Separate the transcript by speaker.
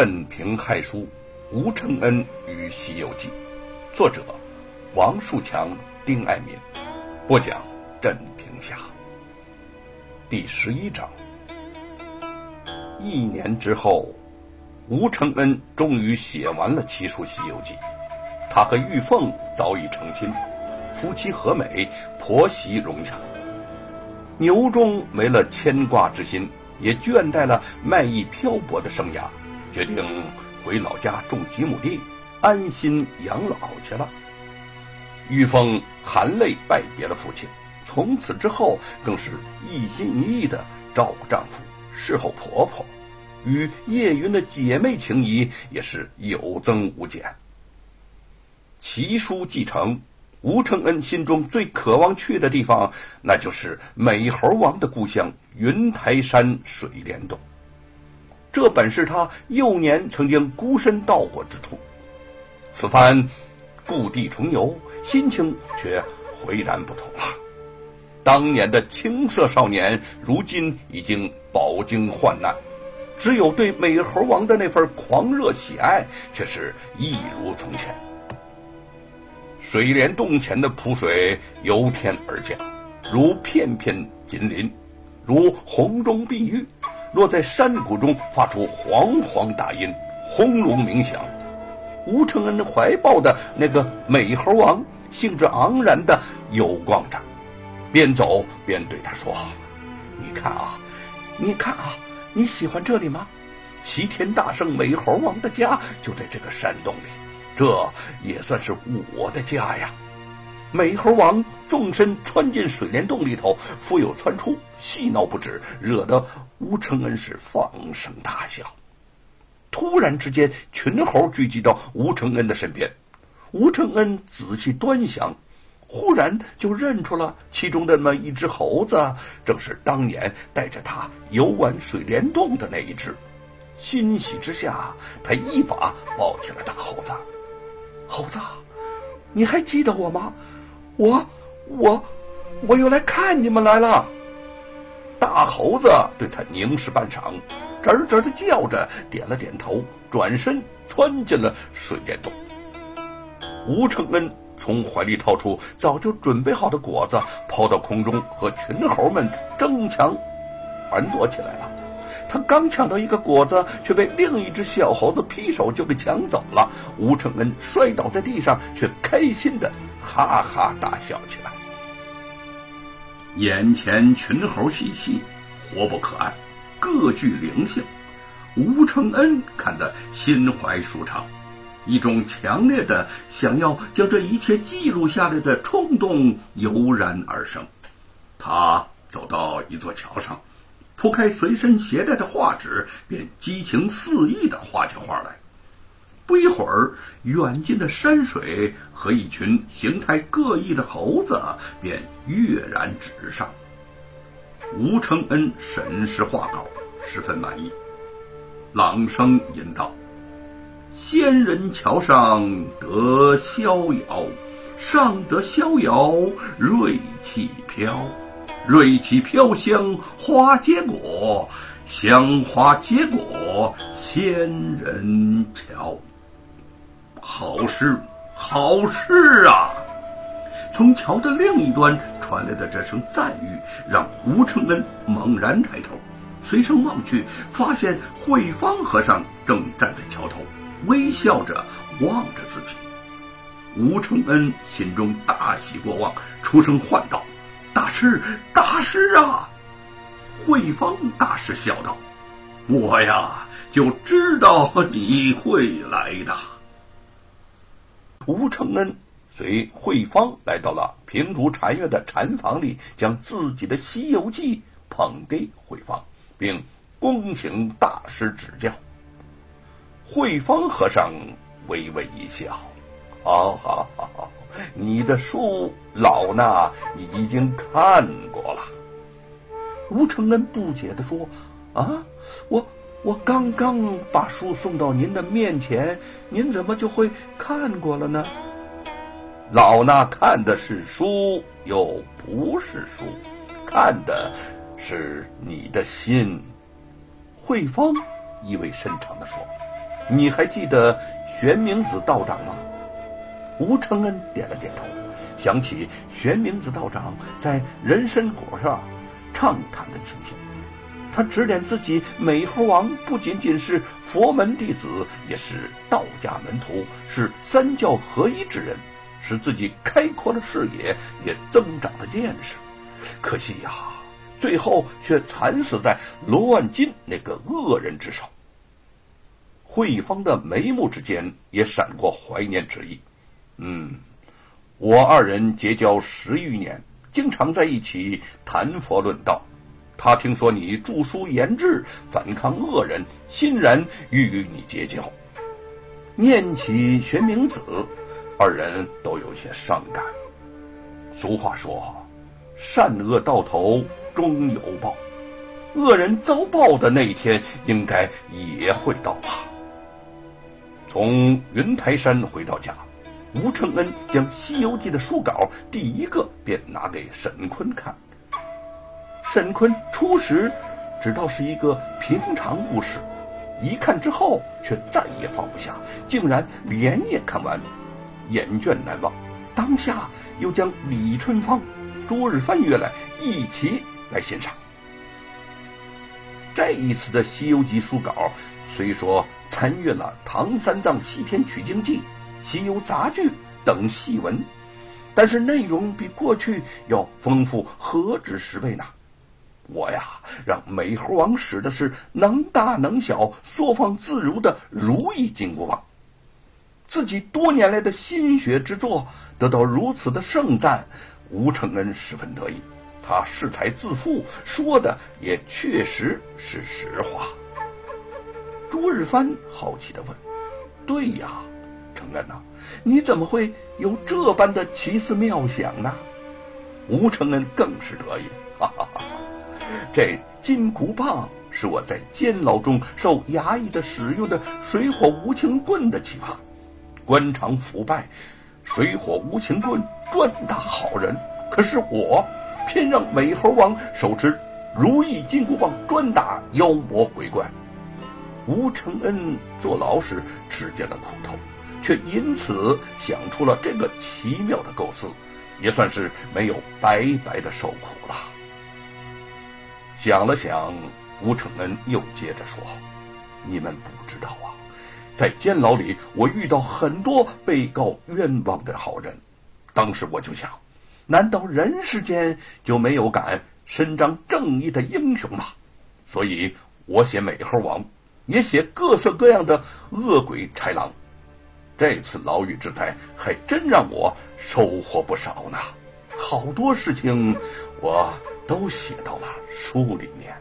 Speaker 1: 镇平害书，吴承恩与《西游记》，作者王树强、丁爱民，播讲镇平侠。第十一章。一年之后，吴承恩终于写完了奇书《西游记》，他和玉凤早已成亲，夫妻和美，婆媳融洽。牛中没了牵挂之心，也倦怠了卖艺漂泊的生涯。决定回老家种几亩地，安心养老去了。玉凤含泪拜别了父亲，从此之后更是一心一意的照顾丈夫，侍候婆婆，与叶云的姐妹情谊也是有增无减。奇书继承，吴承恩心中最渴望去的地方，那就是美猴王的故乡云台山水帘洞。这本是他幼年曾经孤身到过之处，此番故地重游，心情却浑然不同了。当年的青涩少年，如今已经饱经患难，只有对美猴王的那份狂热喜爱，却是一如从前。水帘洞前的瀑水由天而降，如片片锦鳞，如红中碧玉。落在山谷中，发出煌煌大音，轰隆鸣响。吴承恩怀抱的那个美猴王，兴致盎然的游逛着，边走边对他说：“你看啊，你看啊，你喜欢这里吗？齐天大圣美猴王的家就在这个山洞里，这也算是我的家呀。”美猴王纵身窜进水帘洞里头，复又窜出，嬉闹不止，惹得吴承恩是放声大笑。突然之间，群猴聚集到吴承恩的身边，吴承恩仔细端详，忽然就认出了其中的那一只猴子，正是当年带着他游玩水帘洞的那一只。欣喜之下，他一把抱起了大猴子。猴子，你还记得我吗？我，我，我又来看你们来了。大猴子对他凝视半晌，吱吱的叫着，点了点头，转身窜进了水帘洞。吴承恩从怀里掏出早就准备好的果子，抛到空中，和群猴们争抢、玩夺起来了。他刚抢到一个果子，却被另一只小猴子劈手就给抢走了。吴承恩摔倒在地上，却开心的。哈哈大笑起来。眼前群猴嬉戏，活泼可爱，各具灵性。吴承恩看得心怀舒畅，一种强烈的想要将这一切记录下来的冲动油然而生。他走到一座桥上，铺开随身携带的画纸，便激情四溢的画起画来。而，远近的山水和一群形态各异的猴子便跃然纸上。吴承恩审视画稿，十分满意，朗声吟道：“仙人桥上得逍遥，上得逍遥瑞气飘，瑞气飘香花结果，香花结果仙人桥。”好诗，好诗啊！从桥的另一端传来的这声赞誉，让吴承恩猛然抬头，随声望去，发现慧芳和尚正站在桥头，微笑着望着自己。吴承恩心中大喜过望，出声唤道：“大师，大师啊！”慧芳大师笑道：“我呀，就知道你会来的。”吴承恩随慧芳来到了平竹禅院的禅房里，将自己的《西游记》捧给慧芳，并恭请大师指教。慧芳和尚微微一笑：“好好好，你的书老衲已经看过了。”吴承恩不解地说：“啊，我……”我刚刚把书送到您的面前，您怎么就会看过了呢？老衲看的是书，又不是书，看的是你的心。慧芳意味深长地说：“你还记得玄冥子道长吗？吴承恩点了点头，想起玄冥子道长在人参果上畅谈的情形。他指点自己，美猴王不仅仅是佛门弟子，也是道家门徒，是三教合一之人，使自己开阔了视野，也增长了见识。可惜呀，最后却惨死在罗万金那个恶人之手。慧芳的眉目之间也闪过怀念之意。嗯，我二人结交十余年，经常在一起谈佛论道。他听说你著书言志，反抗恶人，欣然欲与你结交。念起玄冥子，二人都有些伤感。俗话说：“善恶到头终有报，恶人遭报的那一天，应该也会到吧。”从云台山回到家，吴承恩将《西游记》的书稿第一个便拿给沈坤看。沈坤初时只道是一个平常故事，一看之后却再也放不下，竟然连夜看完，眼倦难忘。当下又将李春芳、朱日帆约来一起来欣赏。这一次的《西游记》书稿，虽说参阅了《唐三藏西天取经记》《西游杂剧》等戏文，但是内容比过去要丰富何止十倍呢？我呀，让美猴王使的是能大能小、缩放自如的如意金箍棒，自己多年来的心血之作得到如此的盛赞，吴承恩十分得意。他恃才自负，说的也确实是实话。朱日帆好奇的问：“对呀，承恩呐，你怎么会有这般的奇思妙想呢？”吴承恩更是得意，哈哈哈。这金箍棒是我在监牢中受衙役的使用的水火无情棍的启发。官场腐败，水火无情棍专打好人，可是我偏让美猴王手持如意金箍棒专打妖魔鬼怪。吴承恩坐牢时吃尽了苦头，却因此想出了这个奇妙的构思，也算是没有白白的受苦了。想了想，吴承恩又接着说：“你们不知道啊，在监牢里，我遇到很多被告冤枉的好人。当时我就想，难道人世间就没有敢伸张正义的英雄吗？所以我写美猴王，也写各色各样的恶鬼豺狼。这次牢狱之灾，还真让我收获不少呢。好多事情，我。”都写到了书里面。